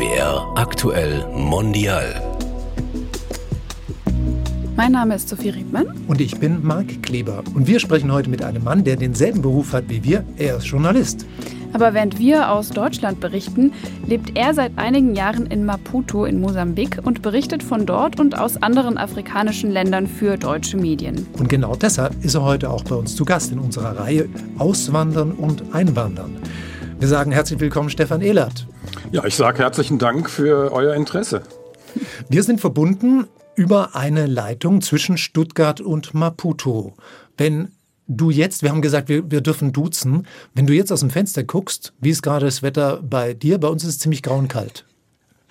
SWR aktuell mondial. Mein Name ist Sophie Riedmann. Und ich bin Marc Kleber. Und wir sprechen heute mit einem Mann, der denselben Beruf hat wie wir. Er ist Journalist. Aber während wir aus Deutschland berichten, lebt er seit einigen Jahren in Maputo in Mosambik und berichtet von dort und aus anderen afrikanischen Ländern für deutsche Medien. Und genau deshalb ist er heute auch bei uns zu Gast in unserer Reihe Auswandern und Einwandern. Wir sagen herzlich willkommen, Stefan Ehlert. Ja, ich sage herzlichen Dank für euer Interesse. Wir sind verbunden über eine Leitung zwischen Stuttgart und Maputo. Wenn du jetzt, wir haben gesagt, wir, wir dürfen duzen, wenn du jetzt aus dem Fenster guckst, wie ist gerade das Wetter bei dir? Bei uns ist es ziemlich grau und kalt.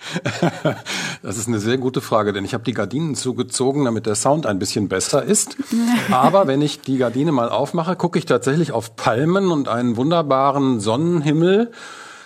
Das ist eine sehr gute Frage, denn ich habe die Gardinen zugezogen, damit der Sound ein bisschen besser ist. Aber wenn ich die Gardine mal aufmache, gucke ich tatsächlich auf Palmen und einen wunderbaren Sonnenhimmel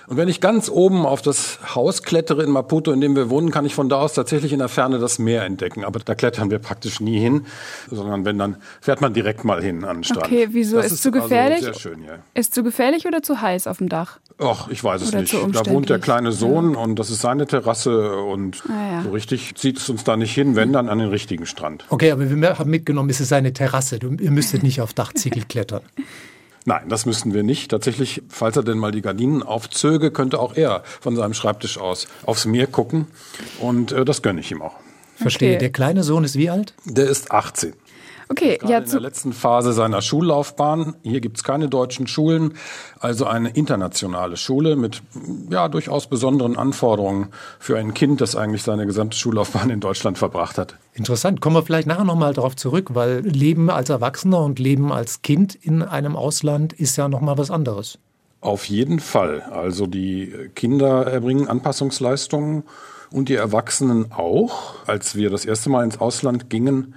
und wenn ich ganz oben auf das Haus klettere in Maputo, in dem wir wohnen, kann ich von da aus tatsächlich in der Ferne das Meer entdecken. Aber da klettern wir praktisch nie hin, sondern wenn, dann fährt man direkt mal hin an den Strand. Okay, wieso? Das ist, zu gefährlich? Also sehr schön, ja. Ist zu gefährlich oder zu heiß auf dem Dach? Ach, ich weiß es Oder nicht. Da wohnt der kleine Sohn und das ist seine Terrasse und Ah, ja. so richtig zieht es uns da nicht hin, wenn dann an den richtigen Strand. Okay, aber wir haben mitgenommen, es ist eine Terrasse. Du, ihr müsstet nicht auf Dachziegel klettern. Nein, das müssten wir nicht. Tatsächlich, falls er denn mal die Gardinen aufzöge, könnte auch er von seinem Schreibtisch aus aufs Meer gucken. Und äh, das gönne ich ihm auch. Verstehe. Okay. Der kleine Sohn ist wie alt? Der ist 18. Okay, Gerade ja, in der letzten Phase seiner Schullaufbahn. Hier gibt's keine deutschen Schulen, also eine internationale Schule mit ja durchaus besonderen Anforderungen für ein Kind, das eigentlich seine gesamte Schullaufbahn in Deutschland verbracht hat. Interessant. Kommen wir vielleicht nachher nochmal darauf zurück, weil Leben als Erwachsener und Leben als Kind in einem Ausland ist ja nochmal was anderes. Auf jeden Fall. Also die Kinder erbringen Anpassungsleistungen und die Erwachsenen auch. Als wir das erste Mal ins Ausland gingen,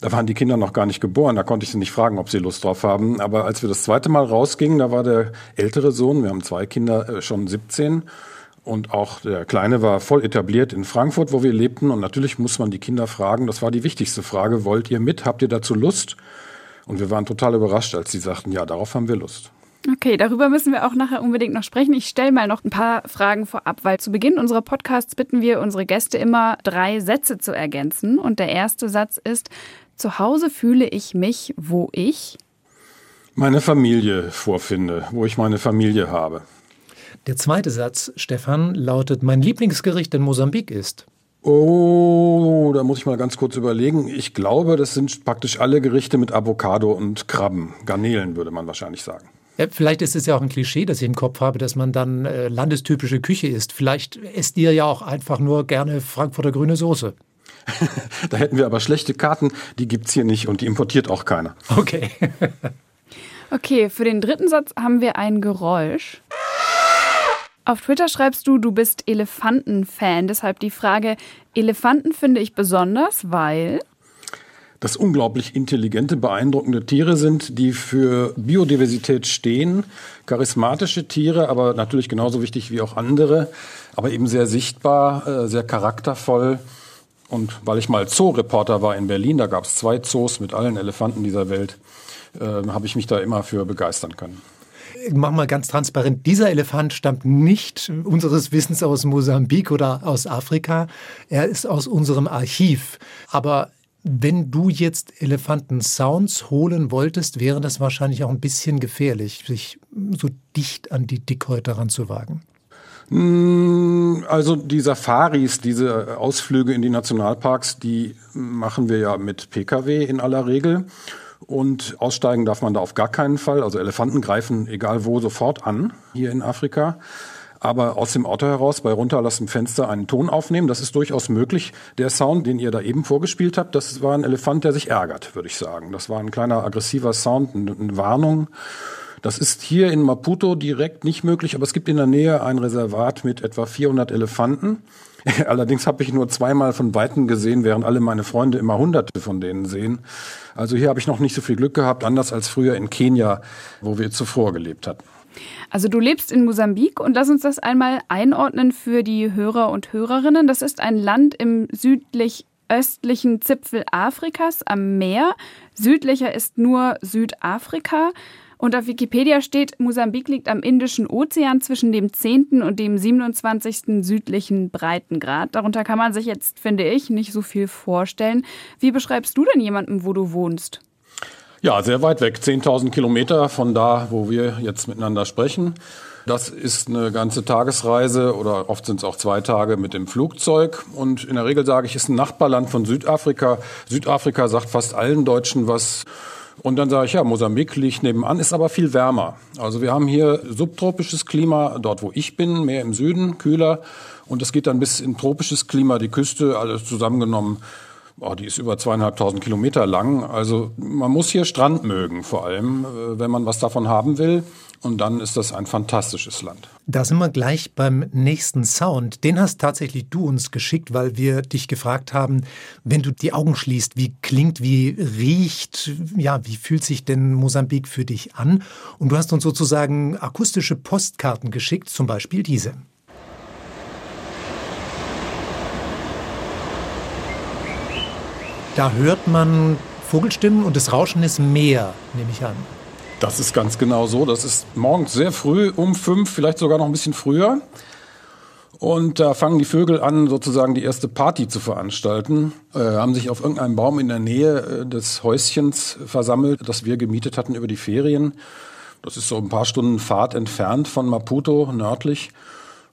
da waren die Kinder noch gar nicht geboren. Da konnte ich sie nicht fragen, ob sie Lust drauf haben. Aber als wir das zweite Mal rausgingen, da war der ältere Sohn, wir haben zwei Kinder, äh, schon 17. Und auch der Kleine war voll etabliert in Frankfurt, wo wir lebten. Und natürlich muss man die Kinder fragen, das war die wichtigste Frage, wollt ihr mit? Habt ihr dazu Lust? Und wir waren total überrascht, als sie sagten, ja, darauf haben wir Lust. okay, darüber müssen wir auch nachher unbedingt noch sprechen. Ich stelle mal noch ein paar Fragen vorab, weil zu Beginn unserer Podcasts bitten wir unsere Gäste immer, drei Sätze zu ergänzen. Und der erste Satz ist, zu Hause fühle ich mich, wo ich. meine Familie vorfinde, wo ich meine Familie habe. Der zweite Satz, Stefan, lautet, mein Lieblingsgericht in Mosambik ist. Oh, da muss ich mal ganz kurz überlegen. Ich glaube, das sind praktisch alle Gerichte mit Avocado und Krabben. Garnelen würde man wahrscheinlich sagen. Ja, vielleicht ist es ja auch ein Klischee, das ich im Kopf habe, dass man dann äh, landestypische Küche isst. Vielleicht esst ihr ja auch einfach nur gerne Frankfurter grüne Soße. Da hätten wir aber schlechte Karten, die gibt's hier nicht und die importiert auch keiner. Okay. Okay, für den dritten Satz haben wir ein Geräusch. Auf Twitter schreibst du, du bist Elefanten-Fan. Deshalb die Frage, Elefanten finde ich besonders, weil... Das unglaublich intelligente, beeindruckende Tiere sind, die für Biodiversität stehen. Charismatische Tiere, aber natürlich genauso wichtig wie auch andere, aber eben sehr sichtbar, äh, sehr charaktervoll. Und weil ich mal Zoo-Reporter war in Berlin, da gab es zwei Zoos mit allen Elefanten dieser Welt, äh, habe ich mich da immer für begeistern können. Mach mal ganz transparent, dieser Elefant stammt nicht unseres Wissens aus Mosambik oder aus Afrika. Er ist aus unserem Archiv. Aber wenn du jetzt Elefanten-Sounds holen wolltest, wäre das wahrscheinlich auch ein bisschen gefährlich, sich so dicht an die Dickhäuter ranzuwagen. Also die Safaris, diese Ausflüge in die Nationalparks, die machen wir ja mit Pkw in aller Regel. Und aussteigen darf man da auf gar keinen Fall. Also Elefanten greifen egal wo sofort an, hier in Afrika. Aber aus dem Auto heraus bei runterlassem Fenster einen Ton aufnehmen, das ist durchaus möglich. Der Sound, den ihr da eben vorgespielt habt, das war ein Elefant, der sich ärgert, würde ich sagen. Das war ein kleiner aggressiver Sound, eine Warnung. Das ist hier in Maputo direkt nicht möglich, aber es gibt in der Nähe ein Reservat mit etwa 400 Elefanten. Allerdings habe ich nur zweimal von Weitem gesehen, während alle meine Freunde immer hunderte von denen sehen. Also hier habe ich noch nicht so viel Glück gehabt, anders als früher in Kenia, wo wir zuvor gelebt hatten. Also du lebst in Mosambik und lass uns das einmal einordnen für die Hörer und Hörerinnen. Das ist ein Land im südlich-östlichen Zipfel Afrikas am Meer. Südlicher ist nur Südafrika. Und auf Wikipedia steht, Mosambik liegt am Indischen Ozean zwischen dem 10. und dem 27. südlichen Breitengrad. Darunter kann man sich jetzt, finde ich, nicht so viel vorstellen. Wie beschreibst du denn jemanden, wo du wohnst? Ja, sehr weit weg, 10.000 Kilometer von da, wo wir jetzt miteinander sprechen. Das ist eine ganze Tagesreise oder oft sind es auch zwei Tage mit dem Flugzeug. Und in der Regel sage ich, ist ein Nachbarland von Südafrika. Südafrika sagt fast allen Deutschen was. Und dann sage ich, ja, Mosambik liegt nebenan, ist aber viel wärmer. Also wir haben hier subtropisches Klima, dort wo ich bin, mehr im Süden, kühler. Und es geht dann bis in tropisches Klima, die Küste, alles zusammengenommen. Oh, die ist über zweieinhalbtausend Kilometer lang. Also man muss hier Strand mögen, vor allem, äh, wenn man was davon haben will. Und dann ist das ein fantastisches Land. Da sind wir gleich beim nächsten Sound. Den hast tatsächlich du uns geschickt, weil wir dich gefragt haben, wenn du die Augen schließt, wie klingt, wie riecht, ja, wie fühlt sich denn Mosambik für dich an? Und du hast uns sozusagen akustische Postkarten geschickt, zum Beispiel diese. Da hört man Vogelstimmen und das Rauschen ist Meer, nehme ich an. Das ist ganz genau so. Das ist morgens sehr früh, um fünf, vielleicht sogar noch ein bisschen früher. Und da fangen die Vögel an, sozusagen die erste Party zu veranstalten, äh, haben sich auf irgendeinem Baum in der Nähe äh, des Häuschens versammelt, das wir gemietet hatten über die Ferien. Das ist so ein paar Stunden Fahrt entfernt von Maputo, nördlich.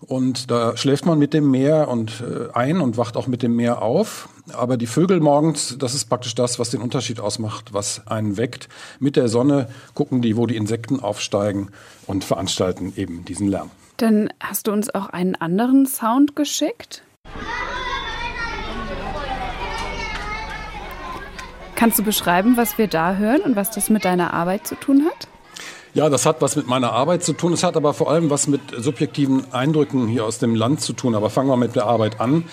Und da schläft man mit dem Meer und äh, ein und wacht auch mit dem Meer auf. Aber die Vögel morgens, das ist praktisch das, was den Unterschied ausmacht, was einen weckt. Mit der Sonne gucken die, wo die Insekten aufsteigen und veranstalten eben diesen Lärm. Dann hast du uns auch einen anderen Sound geschickt. Kannst du beschreiben, was wir da hören und was das mit deiner Arbeit zu tun hat? Ja, das hat was mit meiner Arbeit zu tun. Es hat aber vor allem was mit subjektiven Eindrücken hier aus dem Land zu tun. Aber fangen wir mit der Arbeit an.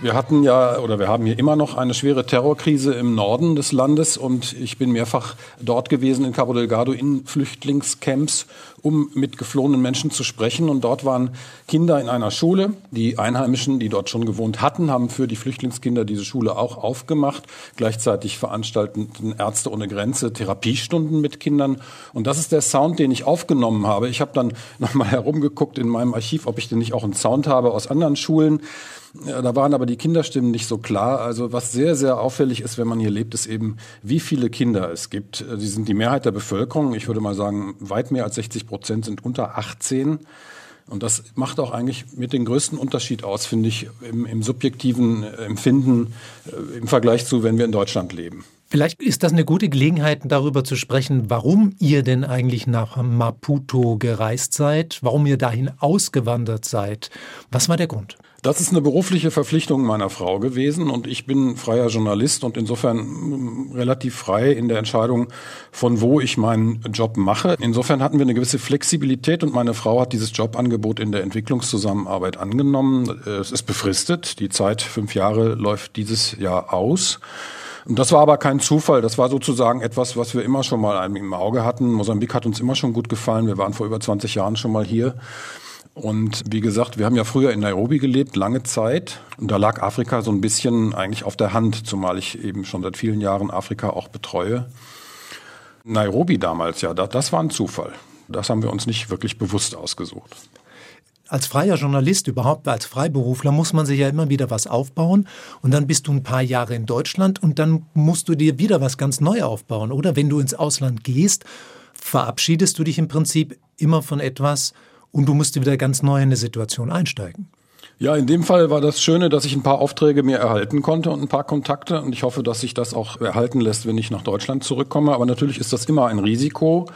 Wir hatten ja oder wir haben hier immer noch eine schwere Terrorkrise im Norden des Landes und ich bin mehrfach dort gewesen in Cabo Delgado in Flüchtlingscamps, um mit geflohenen Menschen zu sprechen. Und dort waren Kinder in einer Schule. Die Einheimischen, die dort schon gewohnt hatten, haben für die Flüchtlingskinder diese Schule auch aufgemacht. Gleichzeitig veranstalten Ärzte ohne Grenze Therapiestunden mit Kindern. Und das ist der Sound, den ich aufgenommen habe. Ich habe dann nochmal herumgeguckt in meinem Archiv, ob ich denn nicht auch einen Sound habe aus anderen Schulen. Ja, da waren aber die Kinderstimmen nicht so klar. Also was sehr, sehr auffällig ist, wenn man hier lebt, ist eben, wie viele Kinder es gibt. Sie sind die Mehrheit der Bevölkerung. Ich würde mal sagen, weit mehr als 60 Prozent sind unter 18. Und das macht auch eigentlich mit den größten Unterschied aus, finde ich, im, im subjektiven Empfinden äh, im Vergleich zu, wenn wir in Deutschland leben. Vielleicht ist das eine gute Gelegenheit, darüber zu sprechen, warum ihr denn eigentlich nach Maputo gereist seid, warum ihr dahin ausgewandert seid. Was war der Grund? Das ist eine berufliche Verpflichtung meiner Frau gewesen und ich bin freier Journalist und insofern mm, relativ frei in der Entscheidung, von wo ich meinen Job mache. Insofern hatten wir eine gewisse Flexibilität und meine Frau hat dieses Jobangebot in der Entwicklungszusammenarbeit angenommen. Es ist befristet. Die Zeit, fünf Jahre, läuft dieses Jahr aus. Und das war aber kein Zufall. Das war sozusagen etwas, was wir immer schon mal im Auge hatten. Mosambik hat uns immer schon gut gefallen. Wir waren vor über 20 Jahren schon mal hier. Und wie gesagt, wir haben ja früher in Nairobi gelebt, lange Zeit. Und da lag Afrika so ein bisschen eigentlich auf der Hand, zumal ich eben schon seit vielen Jahren Afrika auch betreue. Nairobi damals, ja, das war ein Zufall. Das haben wir uns nicht wirklich bewusst ausgesucht. Als freier Journalist, überhaupt als Freiberufler, muss man sich ja immer wieder was aufbauen. Und dann bist du ein paar Jahre in Deutschland und dann musst du dir wieder was ganz neu aufbauen. Oder wenn du ins Ausland gehst, verabschiedest du dich im Prinzip immer von etwas, und du musst wieder ganz neu in eine Situation einsteigen. Ja, in dem Fall war das Schöne, dass ich ein paar Aufträge mir erhalten konnte und ein paar Kontakte. Und ich hoffe, dass sich das auch erhalten lässt, wenn ich nach Deutschland zurückkomme. Aber natürlich ist das immer ein Risiko.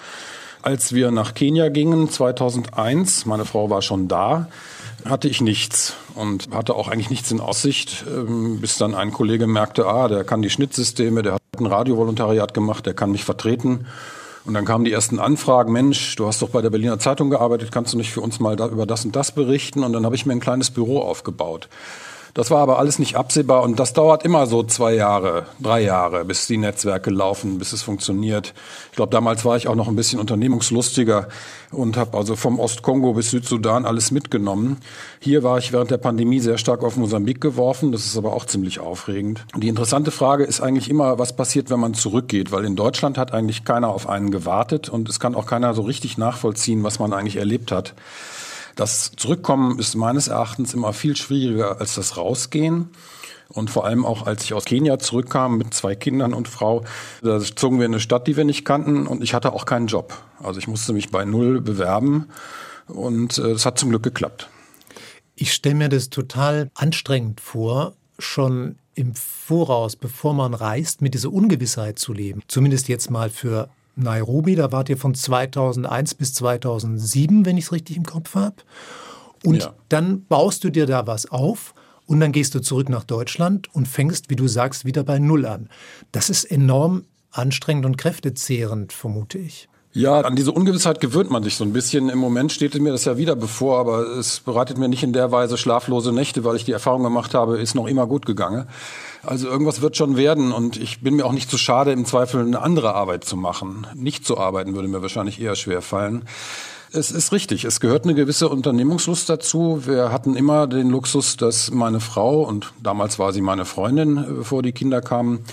Als wir nach Kenia gingen, 2001, meine Frau war schon da, hatte ich nichts und hatte auch eigentlich nichts in Aussicht, ähm, bis dann ein Kollege merkte, ah, der kann die Schnittsysteme, der hat ein Radiovolontariat gemacht, der kann mich vertreten. Und dann kamen die ersten Anfragen, Mensch, du hast doch bei der Berliner Zeitung gearbeitet, kannst du nicht für uns mal da über das und das berichten? Und dann habe ich mir ein kleines Büro aufgebaut. Das war aber alles nicht absehbar und das dauert immer so zwei Jahre, drei Jahre, bis die Netzwerke laufen, bis es funktioniert. Ich glaube, damals war ich auch noch ein bisschen unternehmungslustiger und habe also vom Ostkongo bis Südsudan alles mitgenommen. Hier war ich während der Pandemie sehr stark auf Mosambik geworfen. Das ist aber auch ziemlich aufregend. Die interessante Frage ist eigentlich immer, was passiert, wenn man zurückgeht, weil in Deutschland hat eigentlich keiner auf einen gewartet und es kann auch keiner so richtig nachvollziehen, was man eigentlich erlebt hat. Das Zurückkommen ist meines Erachtens immer viel schwieriger als das Rausgehen. Und vor allem auch, als ich aus Kenia zurückkam mit zwei Kindern und Frau, da zogen wir in eine Stadt, die wir nicht kannten und ich hatte auch keinen Job. Also ich musste mich bei Null bewerben und äh, es hat zum Glück geklappt. Ich stelle mir das total anstrengend vor, schon im Voraus, bevor man reist, mit dieser Ungewissheit zu leben. Zumindest jetzt mal für Nairobi, da wart ihr von 2001 bis 2007, wenn ich es richtig im Kopf habe. Und ja. dann baust du dir da was auf und dann gehst du zurück nach Deutschland und fängst, wie du sagst, wieder bei Null an. Das ist enorm anstrengend und kräftezehrend, vermute ich. Ja, an diese Ungewissheit gewöhnt man sich so ein bisschen. Im Moment steht mir das ja wieder bevor, aber es bereitet mir nicht in der Weise schlaflose Nächte, weil ich die Erfahrung gemacht habe, ist noch immer gut gegangen. Also irgendwas wird schon werden und ich bin mir auch nicht zu schade, im Zweifel eine andere Arbeit zu machen. Nicht zu arbeiten würde mir wahrscheinlich eher schwer fallen. Es ist richtig, es gehört eine gewisse Unternehmungslust dazu. Wir hatten immer den Luxus, dass meine Frau, und damals war sie meine Freundin, bevor die Kinder kamen,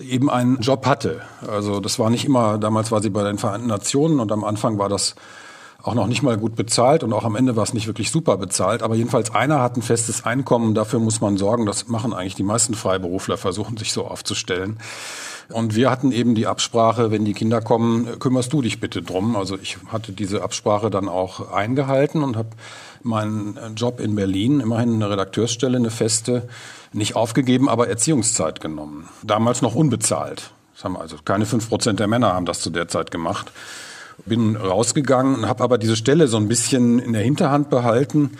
eben einen Job hatte. Also das war nicht immer, damals war sie bei den Vereinten Nationen und am Anfang war das auch noch nicht mal gut bezahlt und auch am Ende war es nicht wirklich super bezahlt. Aber jedenfalls einer hat ein festes Einkommen. Dafür muss man sorgen. Das machen eigentlich die meisten Freiberufler, versuchen sich so aufzustellen. Und wir hatten eben die Absprache, wenn die Kinder kommen, kümmerst du dich bitte drum. Also ich hatte diese Absprache dann auch eingehalten und habe meinen Job in Berlin, immerhin eine Redakteursstelle, eine feste, nicht aufgegeben, aber Erziehungszeit genommen. Damals noch unbezahlt. Das haben also keine fünf Prozent der Männer haben das zu der Zeit gemacht bin rausgegangen und habe aber diese Stelle so ein bisschen in der Hinterhand behalten.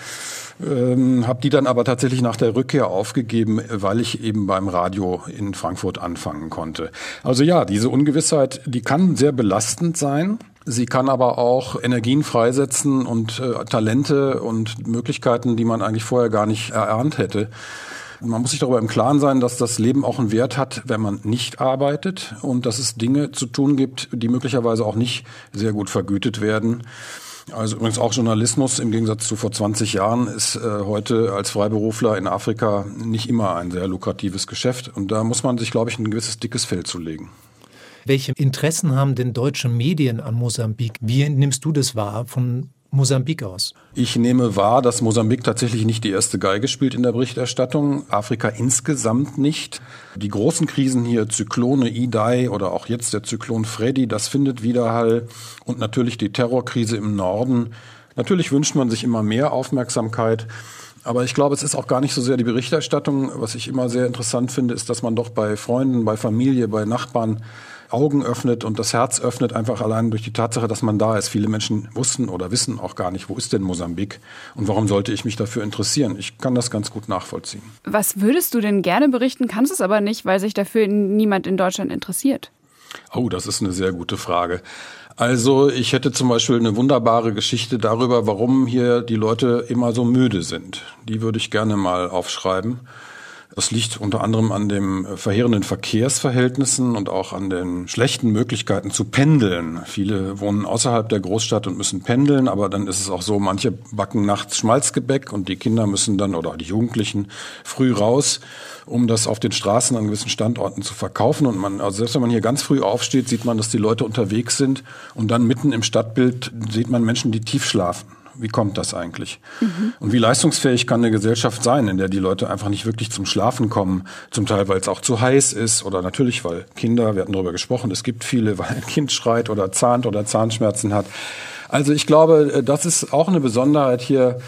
Ähm, habe die dann aber tatsächlich nach der Rückkehr aufgegeben, weil ich eben beim Radio in Frankfurt anfangen konnte. Also ja, diese Ungewissheit, die kann sehr belastend sein. Sie kann aber auch Energien freisetzen und äh, Talente und Möglichkeiten, die man eigentlich vorher gar nicht erahnt hätte. Man muss sich darüber im Klaren sein, dass das Leben auch einen Wert hat, wenn man nicht arbeitet und dass es Dinge zu tun gibt, die möglicherweise auch nicht sehr gut vergütet werden. Also übrigens auch Journalismus im Gegensatz zu vor 20 Jahren ist äh, heute als Freiberufler in Afrika nicht immer ein sehr lukratives Geschäft. Und da muss man sich, glaube ich, ein gewisses dickes Feld zulegen. Welche Interessen haben denn deutsche Medien an Mosambik? Wie nimmst du das wahr von Mosambik aus? Ich nehme wahr, dass Mosambik tatsächlich nicht die erste Geige spielt in der Berichterstattung, Afrika insgesamt nicht. Die großen Krisen hier, Zyklone Idai oder auch jetzt der Zyklon Freddy, das findet Widerhall und natürlich die Terrorkrise im Norden. Natürlich wünscht man sich immer mehr Aufmerksamkeit. Aber ich glaube, es ist auch gar nicht so sehr die Berichterstattung. Was ich immer sehr interessant finde, ist, dass man doch bei Freunden, bei Familie, bei Nachbarn Augen öffnet und das Herz öffnet, einfach allein durch die Tatsache, dass man da ist. Viele Menschen wussten oder wissen auch gar nicht, wo ist denn Mosambik und warum sollte ich mich dafür interessieren. Ich kann das ganz gut nachvollziehen. Was würdest du denn gerne berichten, kannst es aber nicht, weil sich dafür niemand in Deutschland interessiert? Oh, das ist eine sehr gute Frage. Also ich hätte zum Beispiel eine wunderbare Geschichte darüber, warum hier die Leute immer so müde sind. Die würde ich gerne mal aufschreiben. Das liegt unter anderem an den verheerenden Verkehrsverhältnissen und auch an den schlechten Möglichkeiten zu pendeln. Viele wohnen außerhalb der Großstadt und müssen pendeln, aber dann ist es auch so, manche backen nachts Schmalzgebäck und die Kinder müssen dann oder die Jugendlichen früh raus, um das auf den Straßen an gewissen Standorten zu verkaufen. Und man, also selbst wenn man hier ganz früh aufsteht, sieht man, dass die Leute unterwegs sind und dann mitten im Stadtbild sieht man Menschen, die tief schlafen. Wie kommt das eigentlich? Mhm. Und wie leistungsfähig kann eine Gesellschaft sein, in der die Leute einfach nicht wirklich zum Schlafen kommen? Zum Teil, weil es auch zu heiß ist oder natürlich, weil Kinder, wir hatten darüber gesprochen, es gibt viele, weil ein Kind schreit oder zahnt oder Zahnschmerzen hat. Also ich glaube, äh, das ist auch eine Besonderheit hier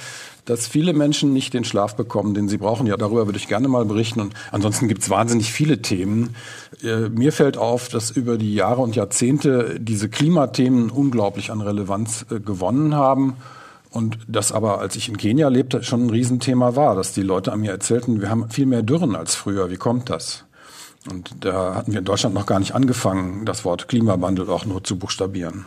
dass viele Menschen nicht den Schlaf bekommen, den sie brauchen. Ja, darüber würde ich gerne mal berichten. Und ansonsten gibt es wahnsinnig viele Themen. Äh, mir fällt auf, dass über die Jahre und Jahrzehnte diese Klimathemen unglaublich an Relevanz äh, gewonnen haben. Und das aber, als ich in Kenia lebte, schon ein Riesenthema war, dass die Leute an mir erzählten, wir haben viel mehr Dürren als früher. Wie kommt das? Und da hatten wir in Deutschland noch gar nicht angefangen, das Wort Klimawandel auch nur zu buchstabieren.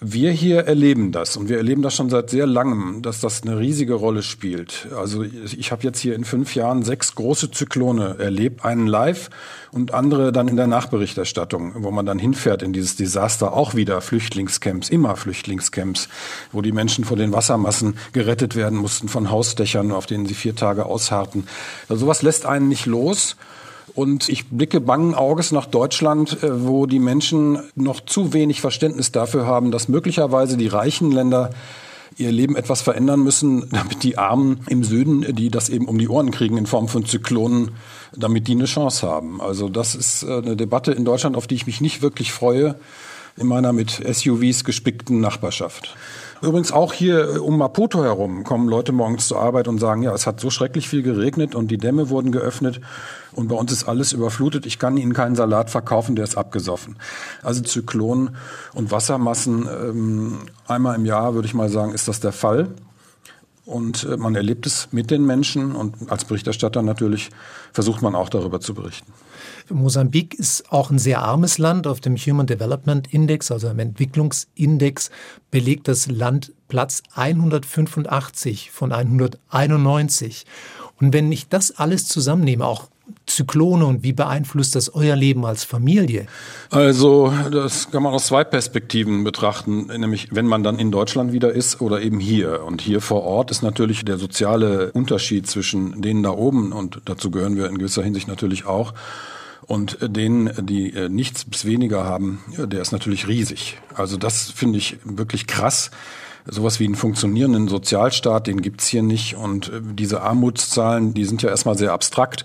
Wir hier erleben das und wir erleben das schon seit sehr langem, dass das eine riesige Rolle spielt. Also ich habe jetzt hier in fünf Jahren sechs große Zyklone erlebt, einen live und andere dann in der Nachberichterstattung, wo man dann hinfährt in dieses Desaster, auch wieder Flüchtlingscamps, immer Flüchtlingscamps, wo die Menschen vor den Wassermassen gerettet werden mussten von Hausdächern, auf denen sie vier Tage ausharrten. Also sowas lässt einen nicht los. Und ich blicke bangen Auges nach Deutschland, äh, wo die Menschen noch zu wenig Verständnis dafür haben, dass möglicherweise die reichen Länder ihr Leben etwas verändern müssen, damit die Armen im Süden, die das eben um die Ohren kriegen in Form von Zyklonen, damit die eine Chance haben. Also das ist äh, eine Debatte in Deutschland, auf die ich mich nicht wirklich freue in meiner mit SUVs gespickten Nachbarschaft. Übrigens auch hier äh, um Maputo herum kommen Leute morgens zur Arbeit und sagen, ja, es hat so schrecklich viel geregnet und die Dämme wurden geöffnet und bei uns ist alles überflutet. Ich kann Ihnen keinen Salat verkaufen, der ist abgesoffen. Also Zyklonen und Wassermassen ähm, einmal im Jahr, würde ich mal sagen, ist das der Fall. Und äh, man erlebt es mit den Menschen und als Berichterstatter natürlich versucht man auch darüber zu berichten. Mosambik ist auch ein sehr armes Land. Auf dem Human Development Index, also im Entwicklungsindex, belegt das Land Platz 185 von 191. Und wenn ich das alles zusammennehme, auch Zyklone und wie beeinflusst das euer Leben als Familie? Also das kann man aus zwei Perspektiven betrachten, nämlich wenn man dann in Deutschland wieder ist oder eben hier. Und hier vor Ort ist natürlich der soziale Unterschied zwischen denen da oben und dazu gehören wir in gewisser Hinsicht natürlich auch und denen, die äh, nichts bis weniger haben, der ist natürlich riesig. Also das finde ich wirklich krass. Sowas wie einen funktionierenden Sozialstaat, den gibt's hier nicht. Und äh, diese Armutszahlen, die sind ja erstmal sehr abstrakt.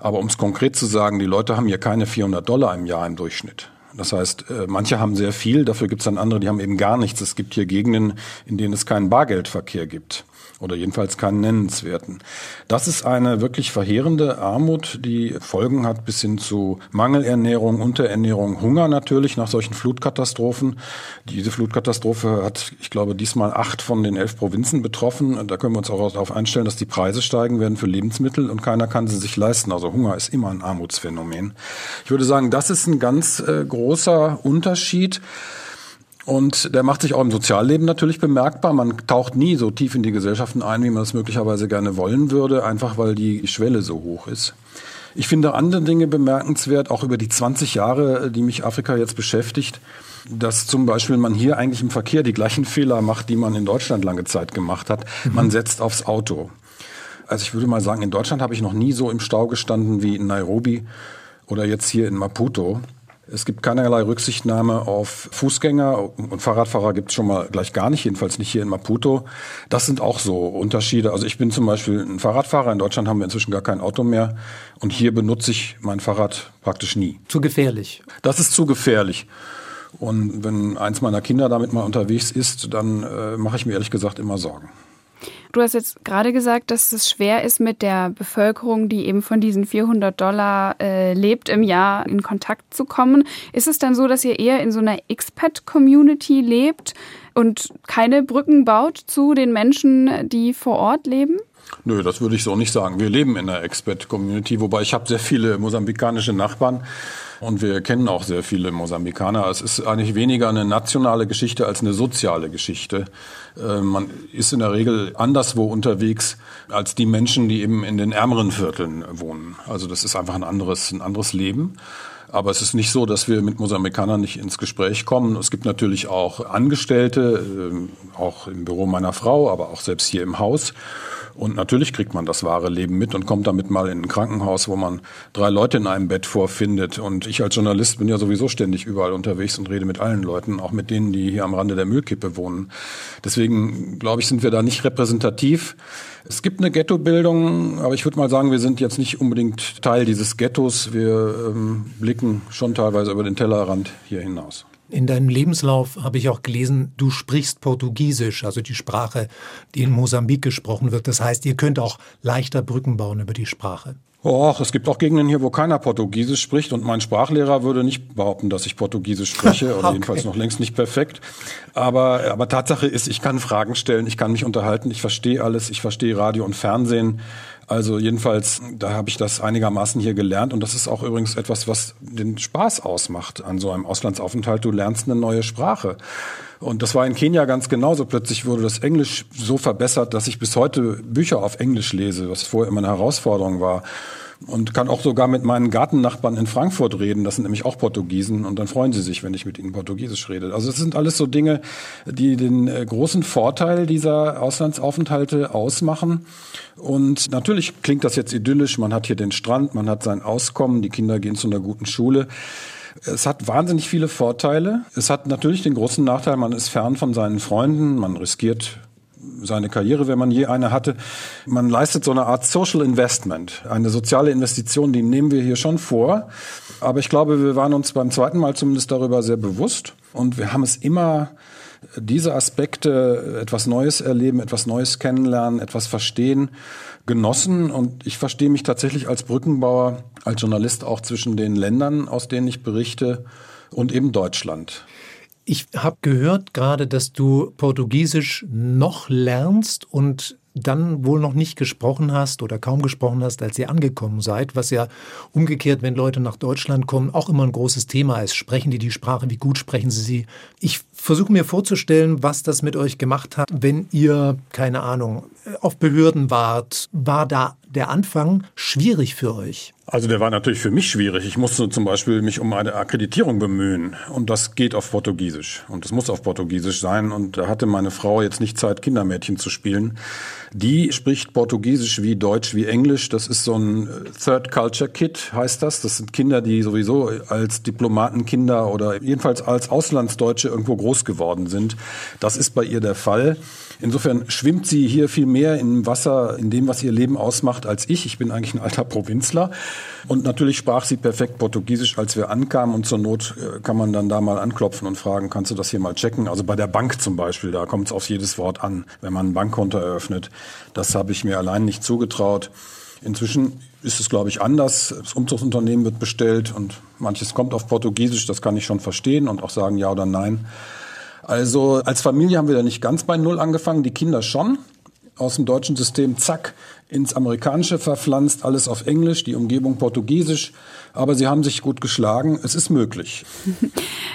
Aber um es konkret zu sagen, die Leute haben hier keine 400 Dollar im Jahr im Durchschnitt. Das heißt, äh, manche haben sehr viel, dafür gibt es dann andere, die haben eben gar nichts. Es gibt hier Gegenden, in denen es keinen Bargeldverkehr gibt oder jedenfalls keinen nennenswerten. Das ist eine wirklich verheerende Armut, die Folgen hat bis hin zu Mangelernährung, Unterernährung, Hunger natürlich nach solchen Flutkatastrophen. Diese Flutkatastrophe hat, ich glaube, diesmal acht von den elf Provinzen betroffen. Da können wir uns auch darauf einstellen, dass die Preise steigen werden für Lebensmittel und keiner kann sie sich leisten. Also Hunger ist immer ein Armutsphänomen. Ich würde sagen, das ist ein ganz äh, großer Unterschied. Und der macht sich auch im Sozialleben natürlich bemerkbar. Man taucht nie so tief in die Gesellschaften ein, wie man es möglicherweise gerne wollen würde, einfach weil die Schwelle so hoch ist. Ich finde andere Dinge bemerkenswert, auch über die 20 Jahre, die mich Afrika jetzt beschäftigt, dass zum Beispiel man hier eigentlich im Verkehr die gleichen Fehler macht, die man in Deutschland lange Zeit gemacht hat. Mhm. Man setzt aufs Auto. Also ich würde mal sagen, in Deutschland habe ich noch nie so im Stau gestanden wie in Nairobi oder jetzt hier in Maputo. Es gibt keinerlei Rücksichtnahme auf Fußgänger und Fahrradfahrer gibt es schon mal gleich gar nicht, jedenfalls nicht hier in Maputo. Das sind auch so Unterschiede. Also ich bin zum Beispiel ein Fahrradfahrer. In Deutschland haben wir inzwischen gar kein Auto mehr und hier benutze ich mein Fahrrad praktisch nie. Zu gefährlich. Das ist zu gefährlich. Und wenn eins meiner Kinder damit mal unterwegs ist, dann äh, mache ich mir ehrlich gesagt immer Sorgen. Du hast jetzt gerade gesagt, dass es schwer ist, mit der Bevölkerung, die eben von diesen 400 Dollar äh, lebt, im Jahr in Kontakt zu kommen. Ist es dann so, dass ihr eher in so einer Expat-Community lebt und keine Brücken baut zu den Menschen, die vor Ort leben? Nö, das würde ich so nicht sagen. Wir leben in einer Expat-Community, wobei ich habe sehr viele mosambikanische Nachbarn und wir kennen auch sehr viele Mosambikaner. Es ist eigentlich weniger eine nationale Geschichte als eine soziale Geschichte. Äh, man ist in der Regel anderswo unterwegs als die Menschen, die eben in den ärmeren Vierteln wohnen. Also das ist einfach ein anderes, ein anderes Leben. Aber es ist nicht so, dass wir mit Mosambikanern nicht ins Gespräch kommen. Es gibt natürlich auch Angestellte, äh, auch im Büro meiner Frau, aber auch selbst hier im Haus. Und natürlich kriegt man das wahre Leben mit und kommt damit mal in ein Krankenhaus, wo man drei Leute in einem Bett vorfindet. Und ich als Journalist bin ja sowieso ständig überall unterwegs und rede mit allen Leuten, auch mit denen, die hier am Rande der Müllkippe wohnen. Deswegen, glaube ich, sind wir da nicht repräsentativ. Es gibt eine Ghettobildung, aber ich würde mal sagen, wir sind jetzt nicht unbedingt Teil dieses Ghettos. Wir ähm, blicken schon teilweise über den Tellerrand hier hinaus. In deinem Lebenslauf habe ich auch gelesen, du sprichst Portugiesisch, also die Sprache, die in Mosambik gesprochen wird. Das heißt, ihr könnt auch leichter Brücken bauen über die Sprache. Och, es gibt auch Gegenden hier, wo keiner Portugiesisch spricht und mein Sprachlehrer würde nicht behaupten, dass ich Portugiesisch spreche oder okay. jedenfalls noch längst nicht perfekt. Aber, aber Tatsache ist, ich kann Fragen stellen, ich kann mich unterhalten, ich verstehe alles, ich verstehe Radio und Fernsehen. Also jedenfalls, da habe ich das einigermaßen hier gelernt und das ist auch übrigens etwas, was den Spaß ausmacht an so einem Auslandsaufenthalt. Du lernst eine neue Sprache. Und das war in Kenia ganz genauso. Plötzlich wurde das Englisch so verbessert, dass ich bis heute Bücher auf Englisch lese, was vorher immer eine Herausforderung war und kann auch sogar mit meinen Gartennachbarn in Frankfurt reden. Das sind nämlich auch Portugiesen und dann freuen sie sich, wenn ich mit ihnen Portugiesisch rede. Also es sind alles so Dinge, die den äh, großen Vorteil dieser Auslandsaufenthalte ausmachen. Und natürlich klingt das jetzt idyllisch. Man hat hier den Strand, man hat sein Auskommen, die Kinder gehen zu einer guten Schule. Es hat wahnsinnig viele Vorteile. Es hat natürlich den großen Nachteil, man ist fern von seinen Freunden, man riskiert seine Karriere, wenn man je eine hatte. Man leistet so eine Art Social Investment, eine soziale Investition, die nehmen wir hier schon vor. Aber ich glaube, wir waren uns beim zweiten Mal zumindest darüber sehr bewusst und wir haben es immer diese Aspekte, etwas Neues erleben, etwas Neues kennenlernen, etwas verstehen, genossen. Und ich verstehe mich tatsächlich als Brückenbauer, als Journalist auch zwischen den Ländern, aus denen ich berichte, und eben Deutschland. Ich habe gehört gerade, dass du Portugiesisch noch lernst und dann wohl noch nicht gesprochen hast oder kaum gesprochen hast, als ihr angekommen seid, was ja umgekehrt, wenn Leute nach Deutschland kommen, auch immer ein großes Thema ist. Sprechen die die Sprache? Wie gut sprechen sie sie? Ich versuche mir vorzustellen, was das mit euch gemacht hat, wenn ihr, keine Ahnung, auf Behörden wart. War da der Anfang schwierig für euch? Also der war natürlich für mich schwierig. Ich musste zum Beispiel mich um eine Akkreditierung bemühen und das geht auf Portugiesisch und das muss auf Portugiesisch sein und da hatte meine Frau jetzt nicht Zeit, Kindermädchen zu spielen. Die spricht Portugiesisch wie Deutsch wie Englisch. Das ist so ein Third Culture Kit, heißt das. Das sind Kinder, die sowieso als Diplomatenkinder oder jedenfalls als Auslandsdeutsche irgendwo groß geworden sind. Das ist bei ihr der Fall. Insofern schwimmt sie hier viel mehr im Wasser, in dem, was ihr Leben ausmacht, als ich. Ich bin eigentlich ein alter Provinzler. Und natürlich sprach sie perfekt Portugiesisch, als wir ankamen. Und zur Not äh, kann man dann da mal anklopfen und fragen, kannst du das hier mal checken? Also bei der Bank zum Beispiel, da kommt es auf jedes Wort an, wenn man ein Bankkonto eröffnet. Das habe ich mir allein nicht zugetraut. Inzwischen ist es, glaube ich, anders. Das Umzugsunternehmen wird bestellt und manches kommt auf Portugiesisch, das kann ich schon verstehen und auch sagen ja oder nein. Also als Familie haben wir da nicht ganz bei Null angefangen, die Kinder schon. Aus dem deutschen System, zack, ins amerikanische verpflanzt, alles auf Englisch, die Umgebung portugiesisch. Aber sie haben sich gut geschlagen. Es ist möglich.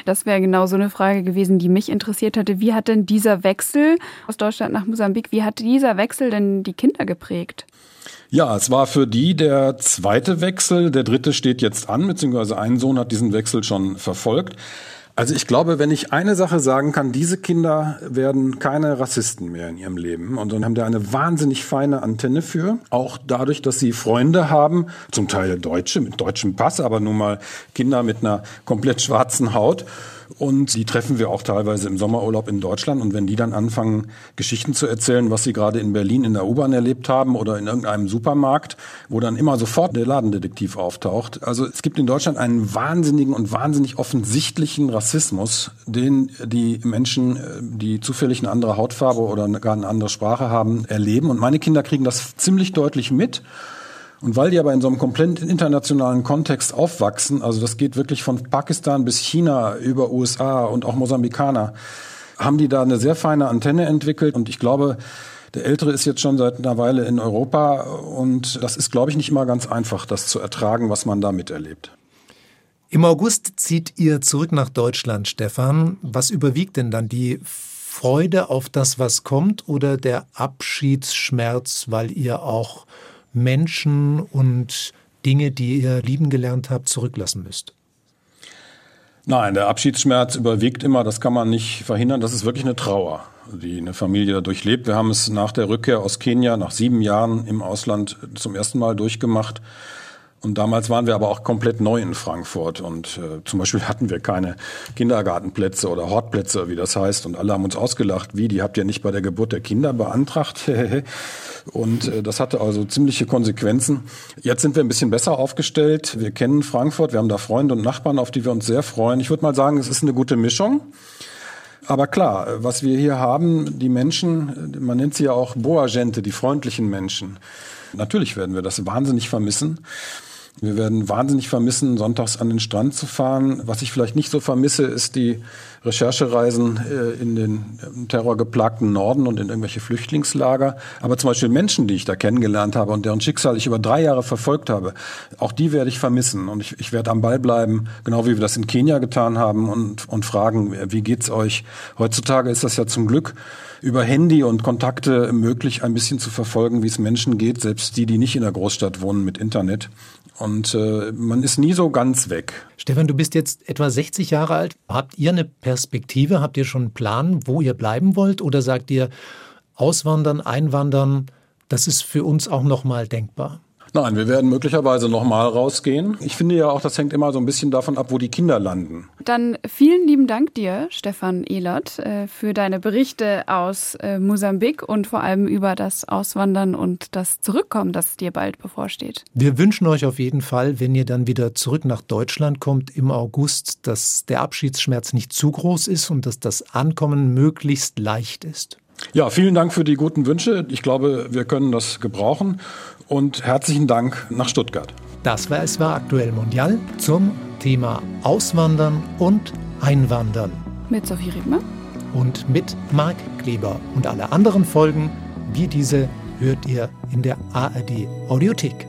Das wäre genau so eine Frage gewesen, die mich interessiert hatte. Wie hat denn dieser Wechsel aus Deutschland nach Mosambik, wie hat dieser Wechsel denn die Kinder geprägt? Ja, es war für die der zweite Wechsel. Der dritte steht jetzt an, beziehungsweise ein Sohn hat diesen Wechsel schon verfolgt. Also ich glaube, wenn ich eine Sache sagen kann, diese Kinder werden keine Rassisten mehr in ihrem Leben und dann haben da eine wahnsinnig feine Antenne für. Auch dadurch, dass sie Freunde haben, zum Teil Deutsche mit deutschem Pass, aber nun mal Kinder mit einer komplett schwarzen Haut. Und die treffen wir auch teilweise im Sommerurlaub in Deutschland. Und wenn die dann anfangen, Geschichten zu erzählen, was sie gerade in Berlin in der U-Bahn erlebt haben oder in irgendeinem Supermarkt, wo dann immer sofort der Ladendetektiv auftaucht. Also es gibt in Deutschland einen wahnsinnigen und wahnsinnig offensichtlichen Rassismus, den die Menschen, die zufällig eine andere Hautfarbe oder gar eine andere Sprache haben, erleben. Und meine Kinder kriegen das ziemlich deutlich mit. Und weil die aber in so einem komplett internationalen Kontext aufwachsen, also das geht wirklich von Pakistan bis China über USA und auch Mosambikaner, haben die da eine sehr feine Antenne entwickelt. Und ich glaube, der Ältere ist jetzt schon seit einer Weile in Europa und das ist, glaube ich, nicht mal ganz einfach, das zu ertragen, was man da miterlebt. Im August zieht ihr zurück nach Deutschland, Stefan. Was überwiegt denn dann die Freude auf das, was kommt oder der Abschiedsschmerz, weil ihr auch Menschen und Dinge, die ihr lieben gelernt habt, zurücklassen müsst? Nein, der Abschiedsschmerz überwiegt immer, das kann man nicht verhindern. Das ist wirklich eine Trauer, die eine Familie dadurch lebt. Wir haben es nach der Rückkehr aus Kenia, nach sieben Jahren im Ausland zum ersten Mal durchgemacht. Und damals waren wir aber auch komplett neu in Frankfurt und äh, zum Beispiel hatten wir keine Kindergartenplätze oder Hortplätze, wie das heißt. Und alle haben uns ausgelacht, wie, die habt ihr nicht bei der Geburt der Kinder beantragt? und äh, das hatte also ziemliche Konsequenzen. Jetzt sind wir ein bisschen besser aufgestellt. Wir kennen Frankfurt, wir haben da Freunde und Nachbarn, auf die wir uns sehr freuen. Ich würde mal sagen, es ist eine gute Mischung. Aber klar, was wir hier haben, die Menschen, man nennt sie ja auch Boagente, die freundlichen Menschen. Natürlich werden wir das wahnsinnig vermissen. Wir werden wahnsinnig vermissen, sonntags an den Strand zu fahren. Was ich vielleicht nicht so vermisse, ist die Recherchereisen äh, in den terrorgeplagten Norden und in irgendwelche Flüchtlingslager. Aber zum Beispiel Menschen, die ich da kennengelernt habe und deren Schicksal ich über drei Jahre verfolgt habe, auch die werde ich vermissen. Und ich, ich werde am Ball bleiben, genau wie wir das in Kenia getan haben und, und fragen, wie geht's euch? Heutzutage ist das ja zum Glück über Handy und Kontakte möglich, ein bisschen zu verfolgen, wie es Menschen geht, selbst die, die nicht in der Großstadt wohnen mit Internet. Und äh, man ist nie so ganz weg. Stefan, du bist jetzt etwa 60 Jahre alt. Habt ihr eine Perspektive? Habt ihr schon einen Plan, wo ihr bleiben wollt? Oder sagt ihr, auswandern, einwandern, das ist für uns auch nochmal denkbar? Nein, wir werden möglicherweise nochmal rausgehen. Ich finde ja auch, das hängt immer so ein bisschen davon ab, wo die Kinder landen. Dann vielen lieben Dank dir, Stefan Ehlert, äh, für deine Berichte aus äh, Mosambik und vor allem über das Auswandern und das Zurückkommen, das dir bald bevorsteht. Wir wünschen euch auf jeden Fall, wenn ihr dann wieder zurück nach Deutschland kommt im August, dass der Abschiedsschmerz nicht zu groß ist und dass das Ankommen möglichst leicht ist. Ja, vielen Dank für die guten Wünsche. Ich glaube, wir können das gebrauchen. Und herzlichen Dank nach Stuttgart. Das war es war aktuell mondial zum Thema Auswandern und Einwandern. Mit Sophie Riedmer. Und mit Marc Kleber. Und alle anderen Folgen wie diese hört ihr in der ARD Audiothek.